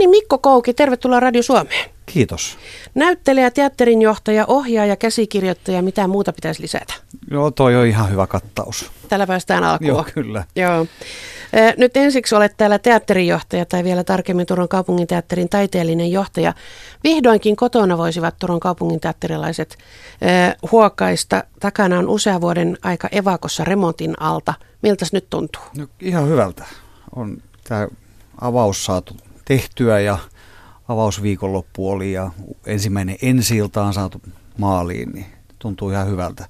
niin Mikko Kouki, tervetuloa Radio Suomeen. Kiitos. Näyttelijä, teatterinjohtaja, ohjaaja, käsikirjoittaja, mitä muuta pitäisi lisätä? Joo, toi on ihan hyvä kattaus. Tällä päästään alkuun. Joo, kyllä. Joo. Nyt ensiksi olet täällä teatterijohtaja tai vielä tarkemmin Turun kaupunginteatterin taiteellinen johtaja. Vihdoinkin kotona voisivat Turun kaupunginteatterilaiset huokaista. Takana on usea vuoden aika evakossa remontin alta. Miltä nyt tuntuu? No, ihan hyvältä. On tämä avaus saatu tehtyä ja avausviikonloppu oli ja ensimmäinen ensi on saatu maaliin, niin tuntuu ihan hyvältä.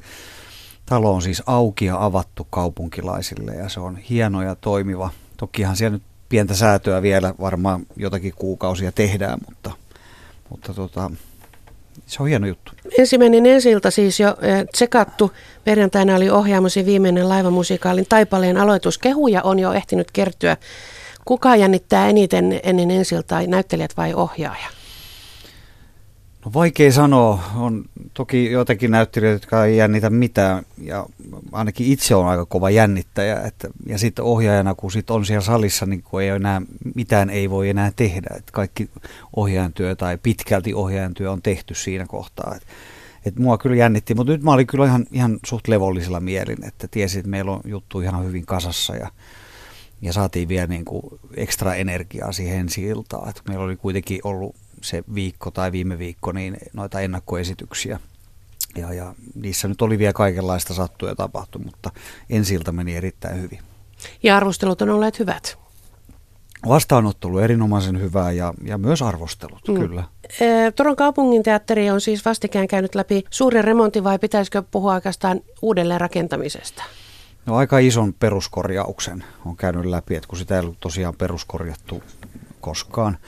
Talo on siis auki ja avattu kaupunkilaisille ja se on hieno ja toimiva. Tokihan siellä nyt pientä säätöä vielä varmaan jotakin kuukausia tehdään, mutta, mutta tota, se on hieno juttu. Ensimmäinen ensilta siis jo eh, tsekattu. Perjantaina oli ohjaamosi viimeinen laivamusikaalin Taipaleen aloitus. Kehuja on jo ehtinyt kertyä. Kuka jännittää eniten ennen ensiltaa, näyttelijät vai ohjaaja? No vaikea sanoa. On toki joitakin näyttelijöitä, jotka ei jännitä mitään. Ja ainakin itse on aika kova jännittäjä. Että, ja sitten ohjaajana, kun sit on siellä salissa, niin kun ei enää, mitään ei voi enää tehdä. Että kaikki ohjaajan työ tai pitkälti ohjaajan työ on tehty siinä kohtaa. Että, et mua kyllä jännitti, mutta nyt mä olin kyllä ihan, ihan suht levollisella mielin, että tiesin, että meillä on juttu ihan hyvin kasassa ja, ja saatiin vielä niin kuin ekstra energiaa siihen ensi iltaan. Että meillä oli kuitenkin ollut se viikko tai viime viikko niin noita ennakkoesityksiä. Ja, ja niissä nyt oli vielä kaikenlaista sattua ja tapahtui, mutta ensiltä meni erittäin hyvin. Ja arvostelut on olleet hyvät. Vastaanotto ollut erinomaisen hyvää ja, ja myös arvostelut, mm. kyllä. E, Turun kaupungin teatteri on siis vastikään käynyt läpi suuren remontin vai pitäisikö puhua oikeastaan uudelleen rakentamisesta? No aika ison peruskorjauksen on käynyt läpi, että kun sitä ei ollut tosiaan peruskorjattu koskaan.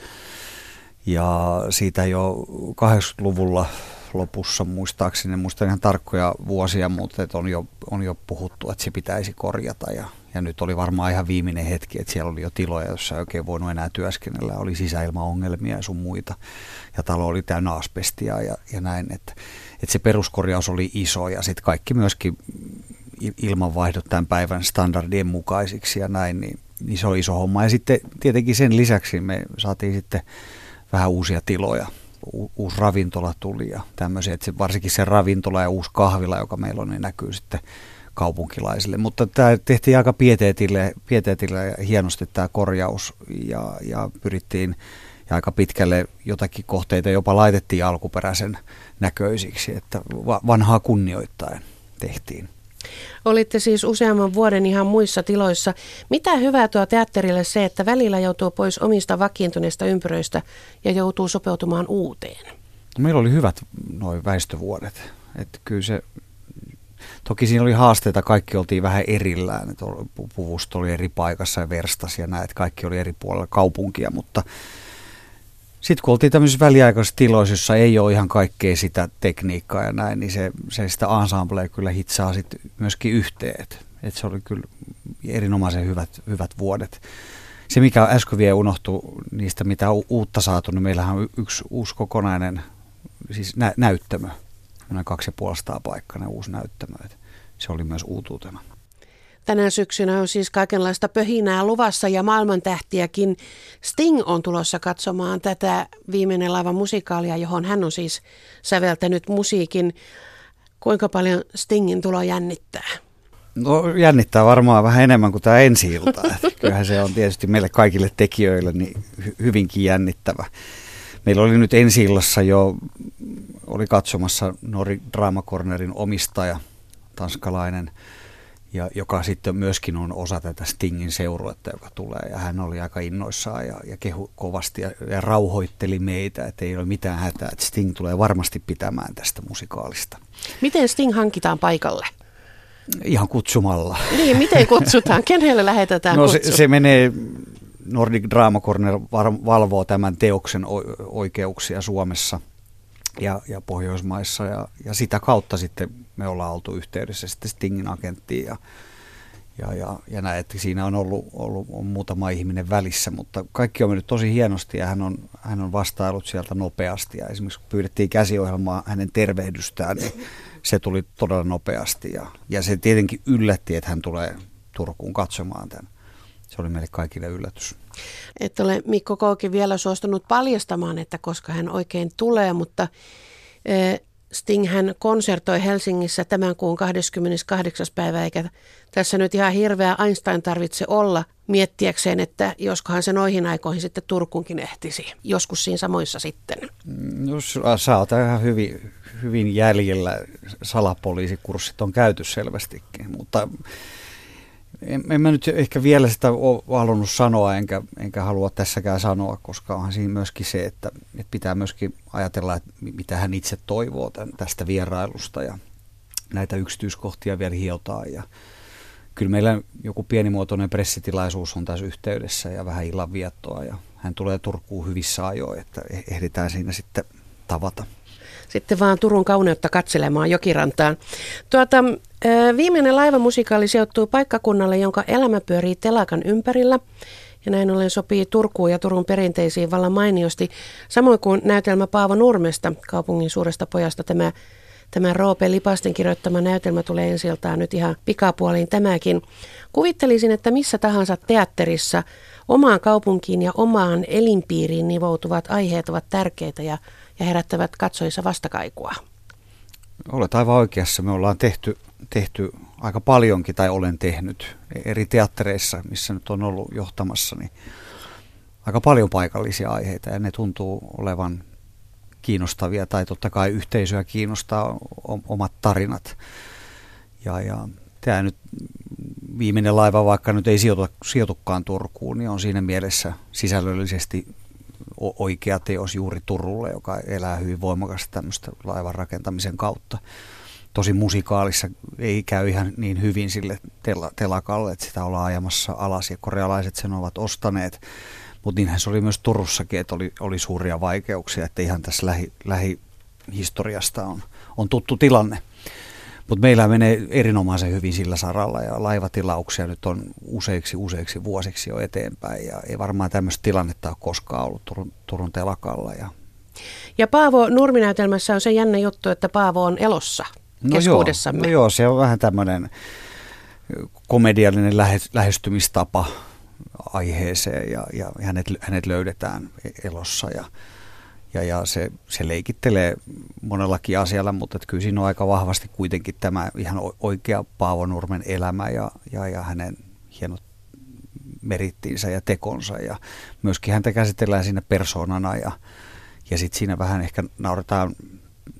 Ja siitä jo 80-luvulla lopussa muistaakseni, muistan ihan tarkkoja vuosia, mutta että on, jo, on jo puhuttu, että se pitäisi korjata. Ja, ja nyt oli varmaan ihan viimeinen hetki, että siellä oli jo tiloja, joissa ei oikein voinut enää työskennellä, oli sisäilmaongelmia ja sun muita. Ja talo oli täynnä asbestia ja, ja näin, että, että se peruskorjaus oli iso ja sitten kaikki myöskin ilmanvaihdot tämän päivän standardien mukaisiksi ja näin, niin, niin se oli iso homma ja sitten tietenkin sen lisäksi me saatiin sitten vähän uusia tiloja. U- uusi ravintola tuli ja tämmöisiä, että se, varsinkin se ravintola ja uusi kahvila, joka meillä on, niin näkyy sitten kaupunkilaisille. Mutta tämä tehtiin aika pieteetille, pieteetille ja hienosti tämä korjaus ja, ja pyrittiin ja aika pitkälle jotakin kohteita jopa laitettiin alkuperäisen näköisiksi, että vanhaa kunnioittain tehtiin. Olitte siis useamman vuoden ihan muissa tiloissa. Mitä hyvää tuo teatterille se, että välillä joutuu pois omista vakiintuneista ympyröistä ja joutuu sopeutumaan uuteen? Meillä oli hyvät noin väestövuodet. Että kyllä se, toki siinä oli haasteita, kaikki oltiin vähän erillään. Puvusto oli eri paikassa ja verstas ja näet, kaikki oli eri puolella kaupunkia, mutta sitten kun oltiin tämmöisissä väliaikaisissa tiloissa, jossa ei ole ihan kaikkea sitä tekniikkaa ja näin, niin se, se sitä ensemblea kyllä hitsaa sitten myöskin yhteen. Et se oli kyllä erinomaisen hyvät, hyvät vuodet. Se, mikä äsken vielä unohtui niistä, mitä uutta saatu, niin meillähän on yksi uusi kokonainen siis nä- näyttämö. Kaksi ja puolestaan paikkainen uusi näyttämö. Et se oli myös uutuutena. Tänä syksynä on siis kaikenlaista pöhinää luvassa ja maailmantähtiäkin. Sting on tulossa katsomaan tätä viimeinen laiva musikaalia, johon hän on siis säveltänyt musiikin. Kuinka paljon Stingin tulo jännittää? No jännittää varmaan vähän enemmän kuin tämä ensi ilta. Kyllähän se on tietysti meille kaikille tekijöille niin hyvinkin jännittävä. Meillä oli nyt ensi illassa jo, oli katsomassa Nori Drama Cornerin omistaja, tanskalainen – ja joka sitten myöskin on osa tätä Stingin seuruetta, joka tulee. Ja hän oli aika innoissaan ja, ja kehu kovasti ja, ja rauhoitteli meitä, että ei ole mitään hätää, että Sting tulee varmasti pitämään tästä musikaalista. Miten Sting hankitaan paikalle? Ihan kutsumalla. Niin, miten kutsutaan? Kenelle lähetetään no, se, se menee, Nordic Drama Corner valvoo tämän teoksen oikeuksia Suomessa – ja, ja Pohjoismaissa ja, ja sitä kautta sitten me ollaan oltu yhteydessä sitten Stingin agenttiin ja, ja, ja, ja näin, että siinä on ollut, ollut on muutama ihminen välissä, mutta kaikki on mennyt tosi hienosti ja hän on, hän on vastailut sieltä nopeasti ja esimerkiksi kun pyydettiin käsiohjelmaa hänen tervehdystään, niin se tuli todella nopeasti ja, ja se tietenkin yllätti, että hän tulee Turkuun katsomaan tämän. Se oli meille kaikille yllätys. Et ole Mikko Kouki vielä suostunut paljastamaan, että koska hän oikein tulee, mutta Sting hän konsertoi Helsingissä tämän kuun 28. päivä, eikä tässä nyt ihan hirveä Einstein tarvitse olla miettiäkseen, että joskohan se noihin aikoihin sitten Turkunkin ehtisi, joskus siinä samoissa sitten. No, sä oot ihan hyvin, hyvin jäljellä, salapoliisikurssit on käyty selvästikin, mutta en, en mä nyt ehkä vielä sitä ole halunnut sanoa, enkä, enkä halua tässäkään sanoa, koska onhan siinä myöskin se, että, että pitää myöskin ajatella, että mitä hän itse toivoo tämän, tästä vierailusta ja näitä yksityiskohtia vielä hiotaan. Ja kyllä meillä joku pienimuotoinen pressitilaisuus on tässä yhteydessä ja vähän illanviettoa ja hän tulee Turkuun hyvissä ajoin, että eh-, ehditään siinä sitten tavata sitten vaan Turun kauneutta katselemaan jokirantaan. Tuota, viimeinen laivamusikaali sijoittuu paikkakunnalle, jonka elämä pyörii telakan ympärillä. Ja näin ollen sopii Turkuun ja Turun perinteisiin vallan mainiosti. Samoin kuin näytelmä Paavo Nurmesta, kaupungin suuresta pojasta, tämä Tämä Roope Lipasten kirjoittama näytelmä tulee ensiltaan nyt ihan pikapuoliin tämäkin. Kuvittelisin, että missä tahansa teatterissa omaan kaupunkiin ja omaan elinpiiriin nivoutuvat aiheet ovat tärkeitä ja ja herättävät katsojissa vastakaikua. Olet aivan oikeassa. Me ollaan tehty, tehty aika paljonkin, tai olen tehnyt eri teattereissa, missä nyt on ollut johtamassa, niin aika paljon paikallisia aiheita, ja ne tuntuu olevan kiinnostavia, tai totta kai yhteisöä kiinnostaa omat tarinat. Ja, ja tämä nyt viimeinen laiva, vaikka nyt ei sijoitu, sijoitukaan Turkuun, niin on siinä mielessä sisällöllisesti oikea teos juuri Turulle, joka elää hyvin voimakasta tämmöistä laivan rakentamisen kautta. Tosi musikaalissa ei käy ihan niin hyvin sille tel- telakalle, että sitä ollaan ajamassa alas ja korealaiset sen ovat ostaneet. Mutta niinhän se oli myös Turussakin, että oli, oli suuria vaikeuksia, että ihan tässä lähi, lähihistoriasta on, on tuttu tilanne. Mutta meillä menee erinomaisen hyvin sillä saralla ja laivatilauksia nyt on useiksi useiksi vuosiksi jo eteenpäin ja ei varmaan tämmöistä tilannetta ole koskaan ollut Turun, Turun telakalla. Ja, ja Paavo Nurminäytelmässä on se jännä juttu, että Paavo on elossa no keskuudessamme. Joo, no joo, se on vähän tämmöinen komediallinen lähestymistapa aiheeseen ja, ja hänet, hänet löydetään elossa ja ja, ja se, se leikittelee monellakin asialla, mutta että kyllä siinä on aika vahvasti kuitenkin tämä ihan oikea Paavo Nurmen elämä ja, ja, ja hänen hienot merittiinsä ja tekonsa. Ja myöskin häntä käsitellään siinä persoonana ja, ja sitten siinä vähän ehkä nauretaan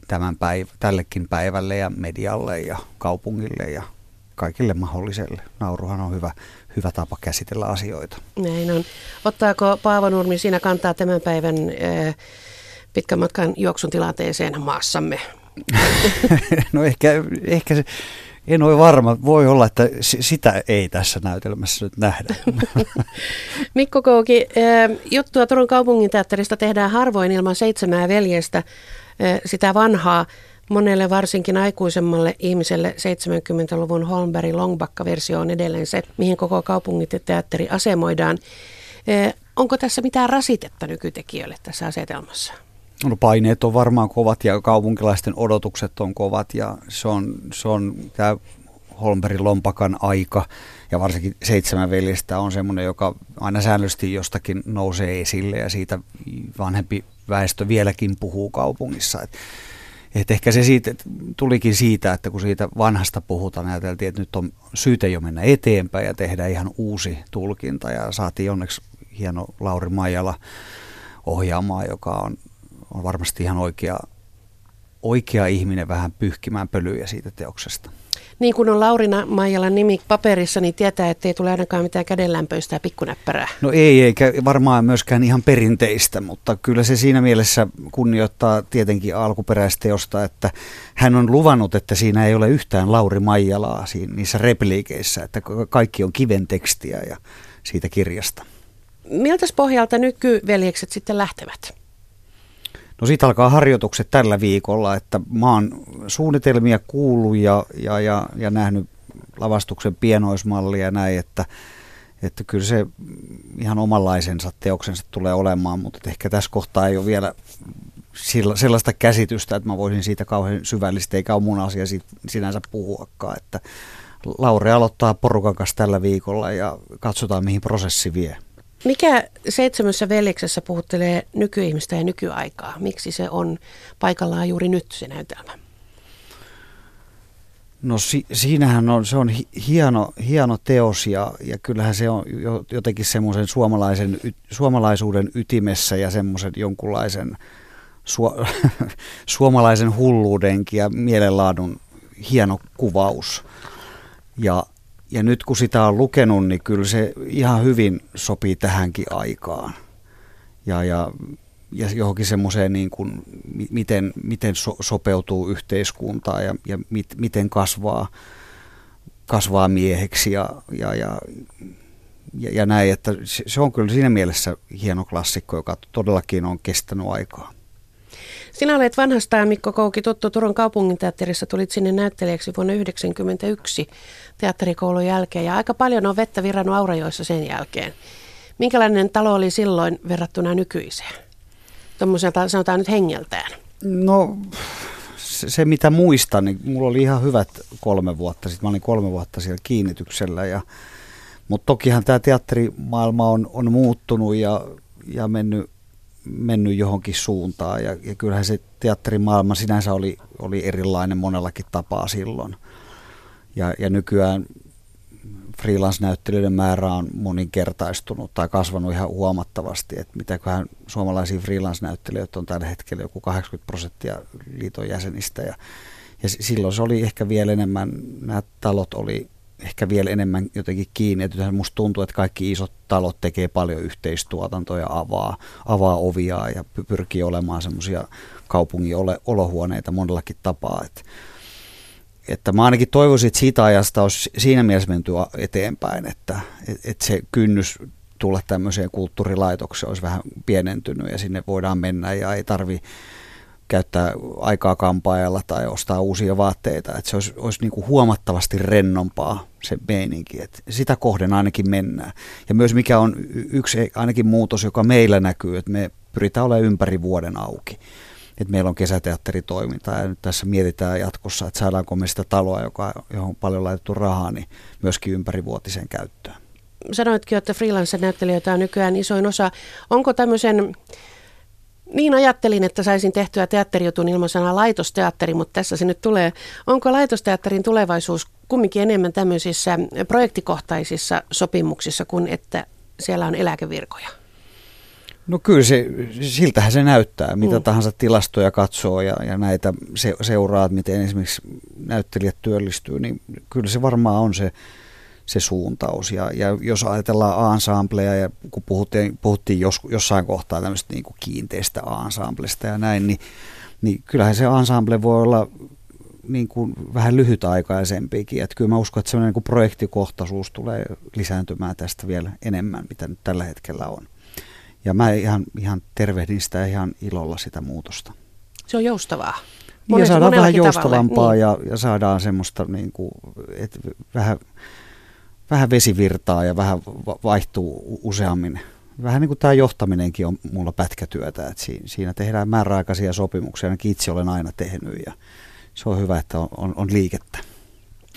tämän päiv- tällekin päivälle ja medialle ja kaupungille ja kaikille mahdolliselle. Nauruhan on hyvä, hyvä tapa käsitellä asioita. Näin on. Ottaako Paavo Nurmi siinä kantaa tämän päivän äh, pitkän matkan juoksun tilanteeseen maassamme? no ehkä, ehkä se, en ole varma. Voi olla, että sitä ei tässä näytelmässä nyt nähdä. Mikko Kouki, eh, juttua Turun kaupungin teatterista tehdään harvoin ilman seitsemää veljestä. Eh, sitä vanhaa, monelle varsinkin aikuisemmalle ihmiselle 70-luvun Holmberg Longbakka-versio on edelleen se, mihin koko kaupungin teatteri asemoidaan. Eh, onko tässä mitään rasitetta nykytekijöille tässä asetelmassa? No paineet on varmaan kovat ja kaupunkilaisten odotukset on kovat ja se on, se on tämä Holmberin lompakan aika ja varsinkin seitsemän veljestä on semmoinen, joka aina säännöllisesti jostakin nousee esille ja siitä vanhempi väestö vieläkin puhuu kaupungissa. Et, et ehkä se siitä, tulikin siitä, että kun siitä vanhasta puhutaan, ajateltiin, että nyt on syytä jo mennä eteenpäin ja tehdä ihan uusi tulkinta ja saatiin onneksi hieno Lauri Maijala ohjaamaan, joka on on varmasti ihan oikea, oikea ihminen vähän pyyhkimään pölyjä siitä teoksesta. Niin kuin on Laurina Maijalan nimi paperissa, niin tietää, että ei tule ainakaan mitään kädenlämpöistä ja pikkunäppärää. No ei, eikä varmaan myöskään ihan perinteistä, mutta kyllä se siinä mielessä kunnioittaa tietenkin alkuperäisteosta, että hän on luvannut, että siinä ei ole yhtään Lauri Maijalaa siinä, niissä repliikeissä, että kaikki on kiven tekstiä ja siitä kirjasta. Miltä pohjalta nykyveljekset sitten lähtevät? No siitä alkaa harjoitukset tällä viikolla, että oon suunnitelmia kuullut ja, ja, ja, ja nähnyt lavastuksen pienoismallia ja näin, että, että kyllä se ihan omanlaisensa teoksensa tulee olemaan, mutta ehkä tässä kohtaa ei ole vielä sellaista käsitystä, että mä voisin siitä kauhean syvällisesti, eikä ole mun asia sinänsä puhuakaan, että Lauri aloittaa porukan kanssa tällä viikolla ja katsotaan mihin prosessi vie. Mikä seitsemässä veljeksessä puhuttelee nykyihmistä ja nykyaikaa? Miksi se on paikallaan juuri nyt se näytelmä? No si, siinähän on, se on hieno, hieno teos ja, ja kyllähän se on jotenkin semmoisen suomalaisen, suomalaisuuden ytimessä ja semmoisen jonkunlaisen su, suomalaisen hulluudenkin ja mielenlaadun hieno kuvaus. Ja, ja nyt kun sitä on lukenut, niin kyllä se ihan hyvin sopii tähänkin aikaan. Ja, ja, ja johonkin semmoiseen, niin kuin, miten, miten so, sopeutuu yhteiskuntaan ja, ja mit, miten kasvaa, kasvaa mieheksi ja, ja, ja, ja, ja näin. Että se on kyllä siinä mielessä hieno klassikko, joka todellakin on kestänyt aikaa. Sinä olet vanhastaan Mikko Kouki tuttu Turun kaupunginteatterissa. Tulit sinne näyttelijäksi vuonna 1991 teatterikoulun jälkeen ja aika paljon on vettä virrannut Aurajoissa sen jälkeen. Minkälainen talo oli silloin verrattuna nykyiseen? Tuommoiselta sanotaan nyt hengeltään. No se, se mitä muistan, niin mulla oli ihan hyvät kolme vuotta. Sitten mä olin kolme vuotta siellä kiinnityksellä ja mutta tokihan tämä teatterimaailma on, on muuttunut ja, ja mennyt mennyt johonkin suuntaan ja, ja kyllähän se teatterimaailma sinänsä oli, oli erilainen monellakin tapaa silloin. Ja, ja nykyään freelance-näyttelyiden määrä on moninkertaistunut tai kasvanut ihan huomattavasti, että mitäköhän suomalaisia freelance-näyttelijöitä on tällä hetkellä joku 80 prosenttia liiton jäsenistä ja, ja silloin se oli ehkä vielä enemmän, nämä talot oli ehkä vielä enemmän jotenkin kiinni. Että musta tuntuu, että kaikki isot talot tekee paljon yhteistuotantoa ja avaa, avaa ovia ja pyrkii olemaan semmoisia kaupungin olohuoneita monellakin tapaa. Että, että mä ainakin toivoisin, että siitä ajasta olisi siinä mielessä menty eteenpäin, että, että se kynnys tulla tämmöiseen kulttuurilaitokseen olisi vähän pienentynyt ja sinne voidaan mennä ja ei tarvi käyttää aikaa kampaajalla tai ostaa uusia vaatteita. Että se olisi, olisi niin kuin huomattavasti rennompaa se meininki. Että sitä kohden ainakin mennään. Ja myös mikä on yksi ainakin muutos, joka meillä näkyy, että me pyritään olemaan ympäri vuoden auki. Että meillä on kesäteatteritoiminta ja nyt tässä mietitään jatkossa, että saadaanko me sitä taloa, joka, johon on paljon laitettu rahaa, niin myöskin ympärivuotisen käyttöön. Sanoitkin, että freelance-näyttelijöitä on nykyään isoin osa. Onko tämmöisen niin ajattelin, että saisin tehtyä teatterijutun ilman sanaa laitosteatteri, mutta tässä se nyt tulee. Onko laitosteatterin tulevaisuus kumminkin enemmän tämmöisissä projektikohtaisissa sopimuksissa kuin että siellä on eläkevirkoja? No kyllä se, siltähän se näyttää, mitä mm. tahansa tilastoja katsoo ja, ja näitä se, seuraa, miten esimerkiksi näyttelijät työllistyy, niin kyllä se varmaan on se se suuntaus. Ja, ja jos ajatellaan ensembleja ja kun puhuttiin, puhuttiin jos, jossain kohtaa tämmöistä niin kuin kiinteistä ensemblesta ja näin, niin, niin kyllähän se ensemble voi olla niin kuin vähän lyhytaikaisempikin. Että kyllä mä uskon, että semmoinen niin kuin projektikohtaisuus tulee lisääntymään tästä vielä enemmän, mitä nyt tällä hetkellä on. Ja mä ihan, ihan tervehdin sitä ihan ilolla sitä muutosta. Se on joustavaa. Mones, ja saadaan vähän joustavampaa niin. ja, ja saadaan semmoista, niin kuin, että vähän vähän vesivirtaa ja vähän vaihtuu useammin. Vähän niin kuin tämä johtaminenkin on mulla pätkätyötä, että siinä tehdään määräaikaisia sopimuksia, ainakin itse olen aina tehnyt ja se on hyvä, että on, on, on liikettä.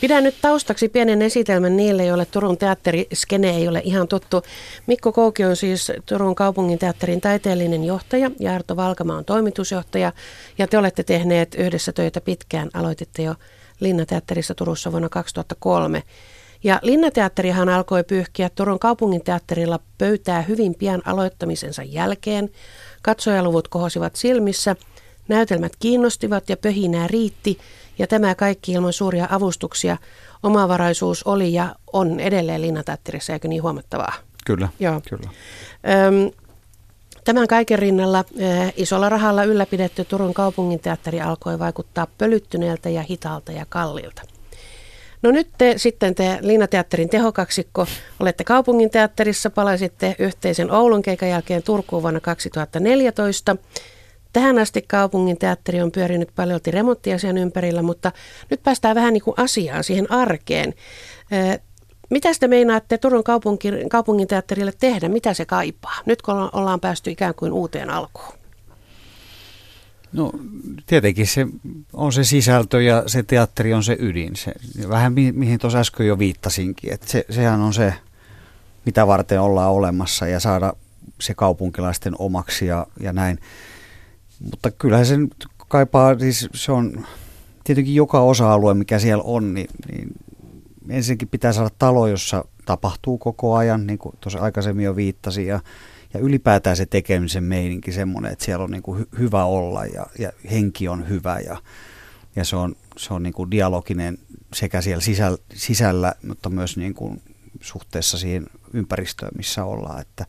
Pidän nyt taustaksi pienen esitelmän niille, joille Turun teatteriskene ei ole ihan tuttu. Mikko Kouki on siis Turun kaupungin teatterin taiteellinen johtaja ja Arto Valkama on toimitusjohtaja. Ja te olette tehneet yhdessä töitä pitkään. Aloititte jo Linnateatterissa Turussa vuonna 2003. Ja Linnateatterihan alkoi pyyhkiä Turun kaupunginteatterilla pöytää hyvin pian aloittamisensa jälkeen. Katsojaluvut kohosivat silmissä, näytelmät kiinnostivat ja pöhinää riitti, tämä kaikki ilman suuria avustuksia. Omavaraisuus oli ja on edelleen Linnateatterissa, eikö niin huomattavaa? Kyllä, Joo. kyllä. Öm, Tämän kaiken rinnalla eh, isolla rahalla ylläpidetty Turun kaupunginteatteri alkoi vaikuttaa pölyttyneeltä ja hitaalta ja kallilta. No nyt te sitten te Linnateatterin tehokaksikko olette kaupunginteatterissa, palaisitte yhteisen Oulun keikan jälkeen Turkuun vuonna 2014. Tähän asti kaupungin teatteri on pyörinyt paljolti remonttiasian ympärillä, mutta nyt päästään vähän niin kuin asiaan, siihen arkeen. Mitä te meinaatte Turun kaupunki, kaupungin teatterille tehdä? Mitä se kaipaa? Nyt kun ollaan päästy ikään kuin uuteen alkuun. No tietenkin se on se sisältö ja se teatteri on se ydin. Se, vähän mi- mihin tuossa äsken jo viittasinkin. Että se, sehän on se mitä varten ollaan olemassa ja saada se kaupunkilaisten omaksi ja, ja näin. Mutta kyllähän se nyt kaipaa, siis se on tietenkin joka osa-alue, mikä siellä on, niin, niin ensinnäkin pitää saada talo, jossa tapahtuu koko ajan, niin kuin tuossa aikaisemmin jo viittasin, ja, ja ylipäätään se tekemisen meininki semmoinen, että siellä on niin kuin hy- hyvä olla ja, ja henki on hyvä ja, ja se on, se on niin kuin dialoginen sekä siellä sisällä, sisällä mutta myös niin kuin suhteessa siihen ympäristöön, missä ollaan. Että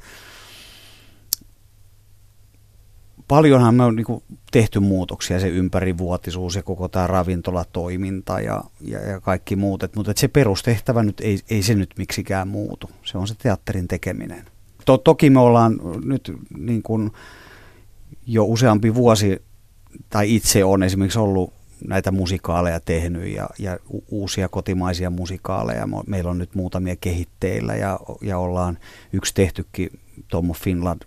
paljonhan me on niin kuin tehty muutoksia, se ympärivuotisuus ja koko tämä ravintolatoiminta ja, ja, ja kaikki muut, Et, mutta et se perustehtävä nyt ei, ei se nyt miksikään muutu. Se on se teatterin tekeminen. To, toki me ollaan nyt niin kuin jo useampi vuosi, tai itse on esimerkiksi ollut näitä musikaaleja tehnyt ja, ja uusia kotimaisia musikaaleja. Meillä on nyt muutamia kehitteillä ja, ja ollaan yksi tehtykin Tommo Finland,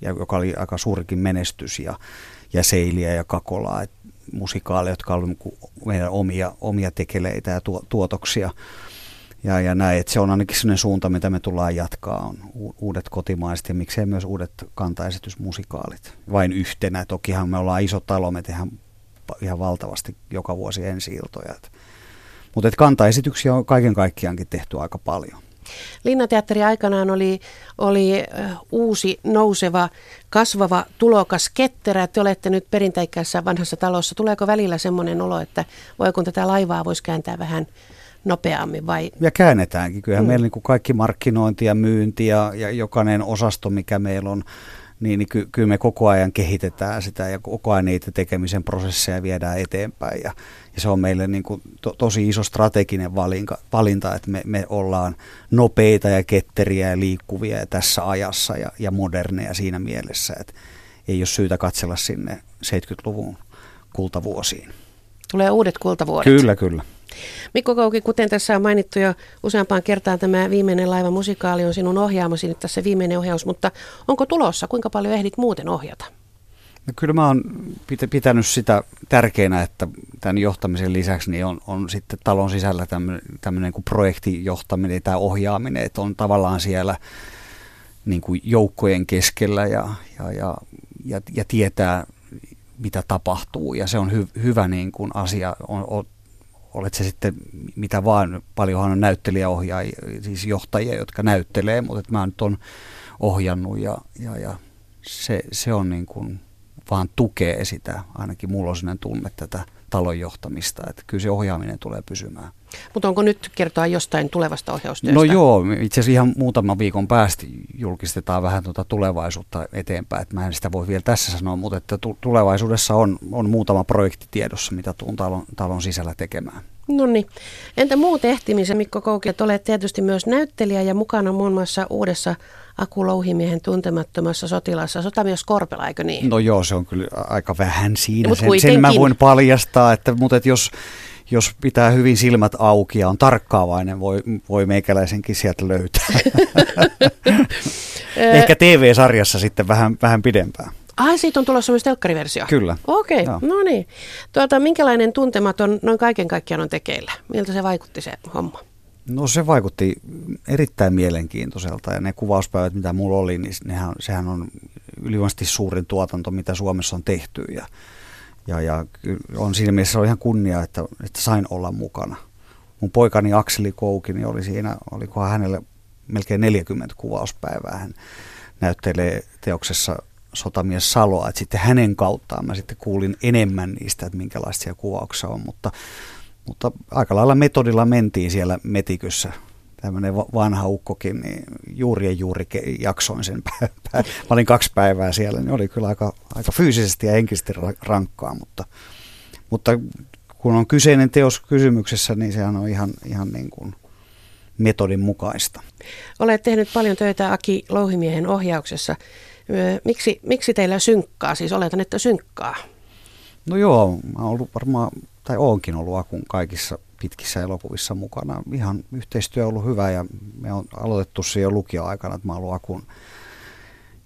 joka oli aika suurikin menestys ja, ja Seiliä ja Kakolaa, et musikaaleja, jotka olivat meidän omia, omia tekeleitä ja tuotoksia. Ja, ja näin, että se on ainakin sellainen suunta, mitä me tullaan jatkaa, on uudet kotimaiset ja miksei myös uudet kantaesitysmusikaalit. Vain yhtenä. Tokihan me ollaan iso talo, me tehdään ihan valtavasti joka vuosi ensi-iltoja. Mutta kantaesityksiä on kaiken kaikkiaankin tehty aika paljon. Linnateatteri aikanaan oli, oli uusi, nouseva, kasvava, tulokas ketterä. Te olette nyt perinteikkäässä vanhassa talossa. Tuleeko välillä semmoinen olo, että voi kun tätä laivaa voisi kääntää vähän nopeammin vai? Ja käännetäänkin. Kyllähän mm. meillä niin kuin kaikki markkinointi ja myynti ja, ja jokainen osasto, mikä meillä on, niin, niin ky, kyllä me koko ajan kehitetään sitä ja koko ajan niitä tekemisen prosesseja viedään eteenpäin. Ja, ja se on meille niin kuin to, tosi iso strateginen valinta, valinta että me, me ollaan nopeita ja ketteriä ja liikkuvia ja tässä ajassa ja, ja moderneja siinä mielessä, että ei ole syytä katsella sinne 70-luvun kultavuosiin. Tulee uudet kultavuodet. Kyllä, kyllä. Mikko Kouki, kuten tässä on mainittu jo useampaan kertaan, tämä viimeinen laiva musikaali on sinun ohjaamasi nyt tässä viimeinen ohjaus, mutta onko tulossa? Kuinka paljon ehdit muuten ohjata? No kyllä mä oon pitänyt sitä tärkeänä, että tämän johtamisen lisäksi niin on, on sitten talon sisällä tämmöinen, tämmöinen kuin projektijohtaminen tai ohjaaminen, että on tavallaan siellä niin kuin joukkojen keskellä ja, ja, ja, ja, ja tietää, mitä tapahtuu. Ja se on hy, hyvä niin kuin asia. On, on, olet se sitten mitä vaan, paljonhan on näyttelijäohjaajia, siis johtajia, jotka näyttelee, mutta että mä nyt on ohjannut ja, ja, ja se, se on niin kuin vaan tukee sitä, ainakin mulla on sellainen tunne tätä talon johtamista, että kyllä se ohjaaminen tulee pysymään. Mutta onko nyt kertoa jostain tulevasta ohjaustyöstä? No joo, itse asiassa ihan muutaman viikon päästä julkistetaan vähän tuota tulevaisuutta eteenpäin, että mä en sitä voi vielä tässä sanoa, mutta että tulevaisuudessa on, on muutama projekti tiedossa, mitä tuun talon, talon sisällä tekemään. No niin. Entä muut ehtimisen, Mikko Kouki, että olet tietysti myös näyttelijä ja mukana muun muassa uudessa Aku Louhimiehen tuntemattomassa sotilassa sotamies Korpela, eikö niin? No joo, se on kyllä aika vähän siinä. No, sen, sen mä voin paljastaa, että, mutta että jos, jos pitää hyvin silmät auki ja on tarkkaavainen, voi, voi meikäläisenkin sieltä löytää. Ehkä TV-sarjassa sitten vähän, vähän pidempään. Ai, siitä on tulossa myös telkkariversio? Kyllä. Okei, okay. no niin. Tuota, minkälainen tuntematon noin kaiken kaikkiaan on tekeillä? Miltä se vaikutti se homma? No se vaikutti erittäin mielenkiintoiselta ja ne kuvauspäivät, mitä mulla oli, niin nehän, sehän on ylivoimaisesti suurin tuotanto, mitä Suomessa on tehty ja, ja, ja on siinä mielessä ihan kunnia, että, että sain olla mukana. Mun poikani Akseli Kouki niin oli siinä, olikohan hänelle melkein 40 kuvauspäivää. Hän näyttelee teoksessa sotamies Saloa, että sitten hänen kauttaan mä sitten kuulin enemmän niistä, että minkälaisia kuvauksia on, mutta, mutta aika lailla metodilla mentiin siellä metikössä. Tämmöinen vanha ukkokin, niin juuri ja juuri jaksoin sen päivän. Mä olin kaksi päivää siellä, niin oli kyllä aika, aika fyysisesti ja henkisesti rankkaa, mutta, mutta kun on kyseinen teos kysymyksessä, niin sehän on ihan, ihan niin kuin metodin mukaista. Olet tehnyt paljon töitä Aki Louhimiehen ohjauksessa. Miksi, miksi teillä synkkaa? Siis oletan, että synkkaa. No joo, mä oon ollut varmaan, tai oonkin ollut Akun kaikissa pitkissä elokuvissa mukana. Ihan yhteistyö on ollut hyvä ja me on aloitettu se jo lukioaikana, että mä oon ollut Akun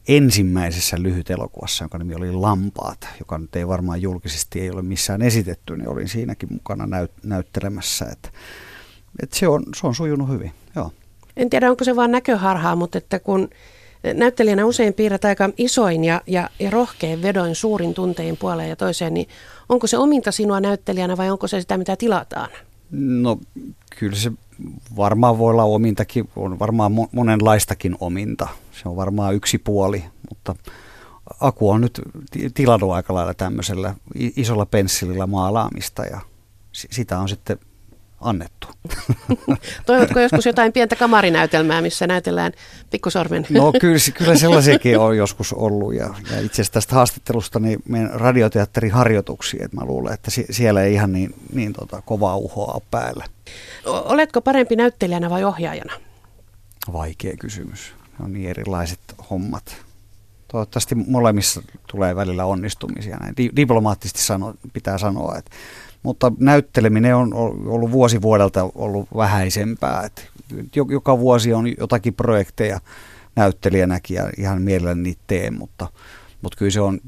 ensimmäisessä lyhyt elokuvassa, jonka nimi oli Lampaat, joka nyt ei varmaan julkisesti ei ole missään esitetty, niin olin siinäkin mukana näyt- näyttelemässä. Että, että se, on, se on sujunut hyvin, joo. En tiedä, onko se vain näköharhaa, mutta että kun näyttelijänä usein piirrät aika isoin ja, ja, ja rohkein vedoin suurin tuntein puoleen ja toiseen, niin onko se ominta sinua näyttelijänä vai onko se sitä, mitä tilataan? No kyllä se varmaan voi olla omintakin, on varmaan monenlaistakin ominta. Se on varmaan yksi puoli, mutta Aku on nyt tilannut aika lailla tämmöisellä isolla pensselillä maalaamista ja sitä on sitten annettu. Toivotko joskus jotain pientä kamarinäytelmää, missä näytellään pikkusormen? No kyllä, kyllä sellaisiakin on joskus ollut ja, ja itse asiassa tästä haastattelusta niin meidän radioteatterin harjoituksia, että mä luulen, että siellä ei ihan niin, niin tota, kovaa uhoa päällä. Oletko parempi näyttelijänä vai ohjaajana? Vaikea kysymys. On niin erilaiset hommat. Toivottavasti molemmissa tulee välillä onnistumisia. Näin diplomaattisesti sano, pitää sanoa, että mutta näytteleminen on ollut vuosi vuodelta ollut vähäisempää. Että joka vuosi on jotakin projekteja näyttelijänäkin ja ihan mielelläni niitä teen, mutta, mutta kyllä se on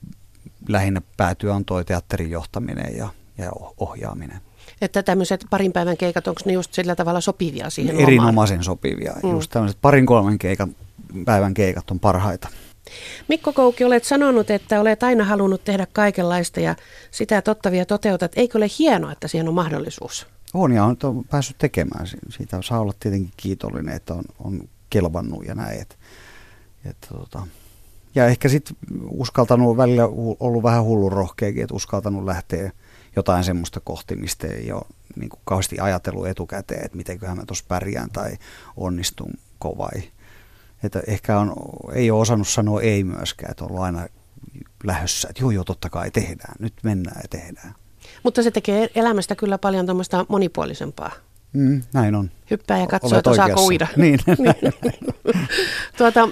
lähinnä päätyä on tuo teatterin johtaminen ja, ja ohjaaminen. Että tämmöiset parin päivän keikat, onko ne just sillä tavalla sopivia siihen Erinomaisen omaan? sopivia. Mm. Just tämmöiset parin kolmen keikan, päivän keikat on parhaita. Mikko Kouki, olet sanonut, että olet aina halunnut tehdä kaikenlaista ja sitä tottavia toteutat. Eikö ole hienoa, että siihen on mahdollisuus? On ja on, on päässyt tekemään. Siitä saa olla tietenkin kiitollinen, että on, on kelvannut ja näin. Et, et, tota. Ja ehkä sitten uskaltanut välillä ollut vähän hullun rohkeakin, että uskaltanut lähteä jotain semmoista kohti, mistä ei ole niin kuin kauheasti ajatellut etukäteen, että mitenköhän mä tuossa pärjään tai onnistun kovai että ehkä on, ei ole osannut sanoa ei myöskään, että on ollut aina lähössä, että joo joo totta kai tehdään, nyt mennään ja tehdään. Mutta se tekee elämästä kyllä paljon tuommoista monipuolisempaa. Mm, näin on. Hyppää ja katsoo, että osaako uida. Niin. tuota,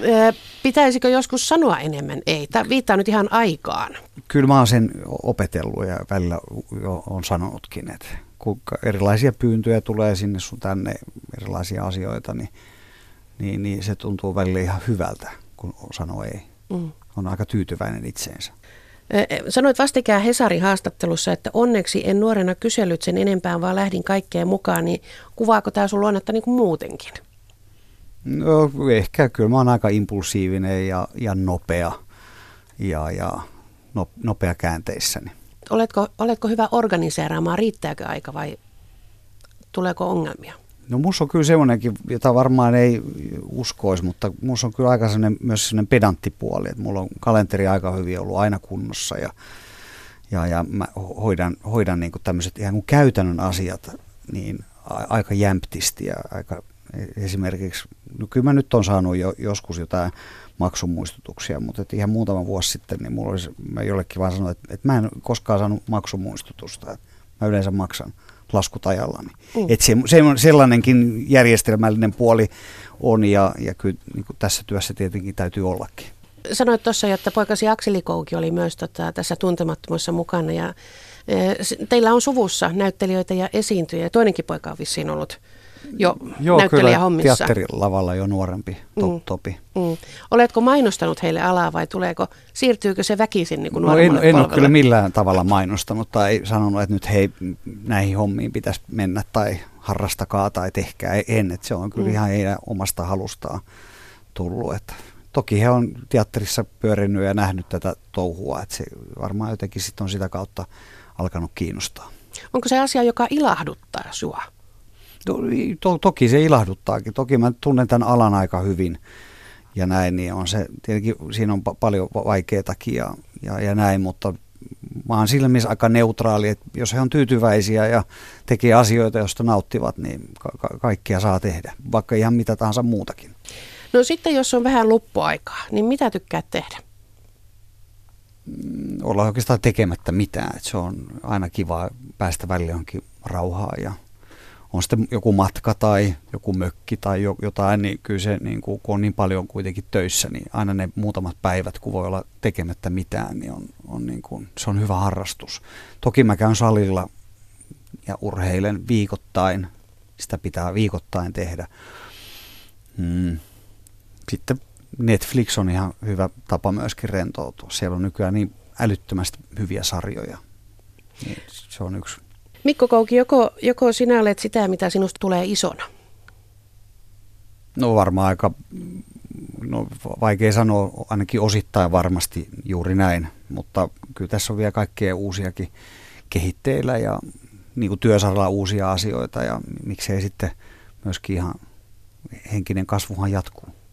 pitäisikö joskus sanoa enemmän ei? Tämä viittaa nyt ihan aikaan. Kyllä mä oon sen opetellut ja välillä jo on sanonutkin, että kun erilaisia pyyntöjä tulee sinne sun tänne, erilaisia asioita, niin niin, niin se tuntuu välillä ihan hyvältä, kun sanoo ei. Mm. On aika tyytyväinen itseensä. Sanoit vastikään Hesarin haastattelussa, että onneksi en nuorena kysellyt sen enempää, vaan lähdin kaikkeen mukaan, niin kuvaako tämä sun luonnetta niin kuin muutenkin? No ehkä kyllä mä oon aika impulsiivinen ja, ja nopea ja, ja no, nopea käänteissäni. Oletko, oletko hyvä organiseeraamaan, riittääkö aika vai tuleeko ongelmia? No musta on kyllä semmoinenkin, jota varmaan ei uskoisi, mutta musta on kyllä aika sellainen, myös sellainen pedanttipuoli, että mulla on kalenteri aika hyvin ollut aina kunnossa ja, ja, ja mä hoidan, hoidan niin kuin tämmöiset ihan kuin käytännön asiat niin aika jämptisti ja aika esimerkiksi, no kyllä mä nyt on saanut jo, joskus jotain maksumuistutuksia, mutta et ihan muutama vuosi sitten, niin mulla olisi, mä jollekin vaan sanoin, että, että mä en koskaan saanut maksumuistutusta, että mä yleensä maksan laskut ajallani. Mm. Että se, se, sellainenkin järjestelmällinen puoli on ja, ja kyllä niin tässä työssä tietenkin täytyy ollakin. Sanoit tuossa, että poikasi Akseli Kouki oli myös tota, tässä tuntemattomassa mukana ja e, teillä on suvussa näyttelijöitä ja esiintyjiä. Toinenkin poika on vissiin ollut jo Joo, näyttelijähommissa. kyllä teatterilavalla jo nuorempi to, mm. Topi. Mm. Oletko mainostanut heille alaa vai tuleeko, siirtyykö se väkisin niin kuin no en, en ole kyllä millään tavalla mainostanut tai sanonut, että nyt hei, näihin hommiin pitäisi mennä tai harrastakaa tai tehkää. En, että se on kyllä mm. ihan heidän omasta halustaan tullut. Että toki he on teatterissa pyörinyt ja nähnyt tätä touhua, että se varmaan jotenkin sitten on sitä kautta alkanut kiinnostaa. Onko se asia, joka ilahduttaa sinua? To, to, toki se ilahduttaakin. Toki mä tunnen tämän alan aika hyvin ja näin, niin on se, tietenkin siinä on pa- paljon vaikeatakin ja, ja, ja näin, mutta mä oon sillä mielessä aika neutraali, että jos he on tyytyväisiä ja tekee asioita, joista nauttivat, niin ka- ka- kaikkia saa tehdä, vaikka ihan mitä tahansa muutakin. No sitten jos on vähän loppuaikaa, niin mitä tykkää tehdä? Mm, olla oikeastaan tekemättä mitään. että se on aina kiva päästä välillä johonkin rauhaa ja on sitten joku matka tai joku mökki tai jotain, niin kyllä se, niin kuin, kun on niin paljon kuitenkin töissä, niin aina ne muutamat päivät, kun voi olla tekemättä mitään, niin on, on niin kuin, se on hyvä harrastus. Toki mä käyn salilla ja urheilen viikoittain, sitä pitää viikoittain tehdä. Hmm. Sitten Netflix on ihan hyvä tapa myöskin rentoutua. Siellä on nykyään niin älyttömästi hyviä sarjoja. Niin se on yksi Mikko Kouki, joko, joko sinä olet sitä, mitä sinusta tulee isona? No varmaan aika, no vaikea sanoa, ainakin osittain varmasti juuri näin, mutta kyllä tässä on vielä kaikkea uusiakin kehitteillä ja niin kuin työsaralla uusia asioita ja miksei sitten myöskin ihan henkinen kasvuhan jatkuu.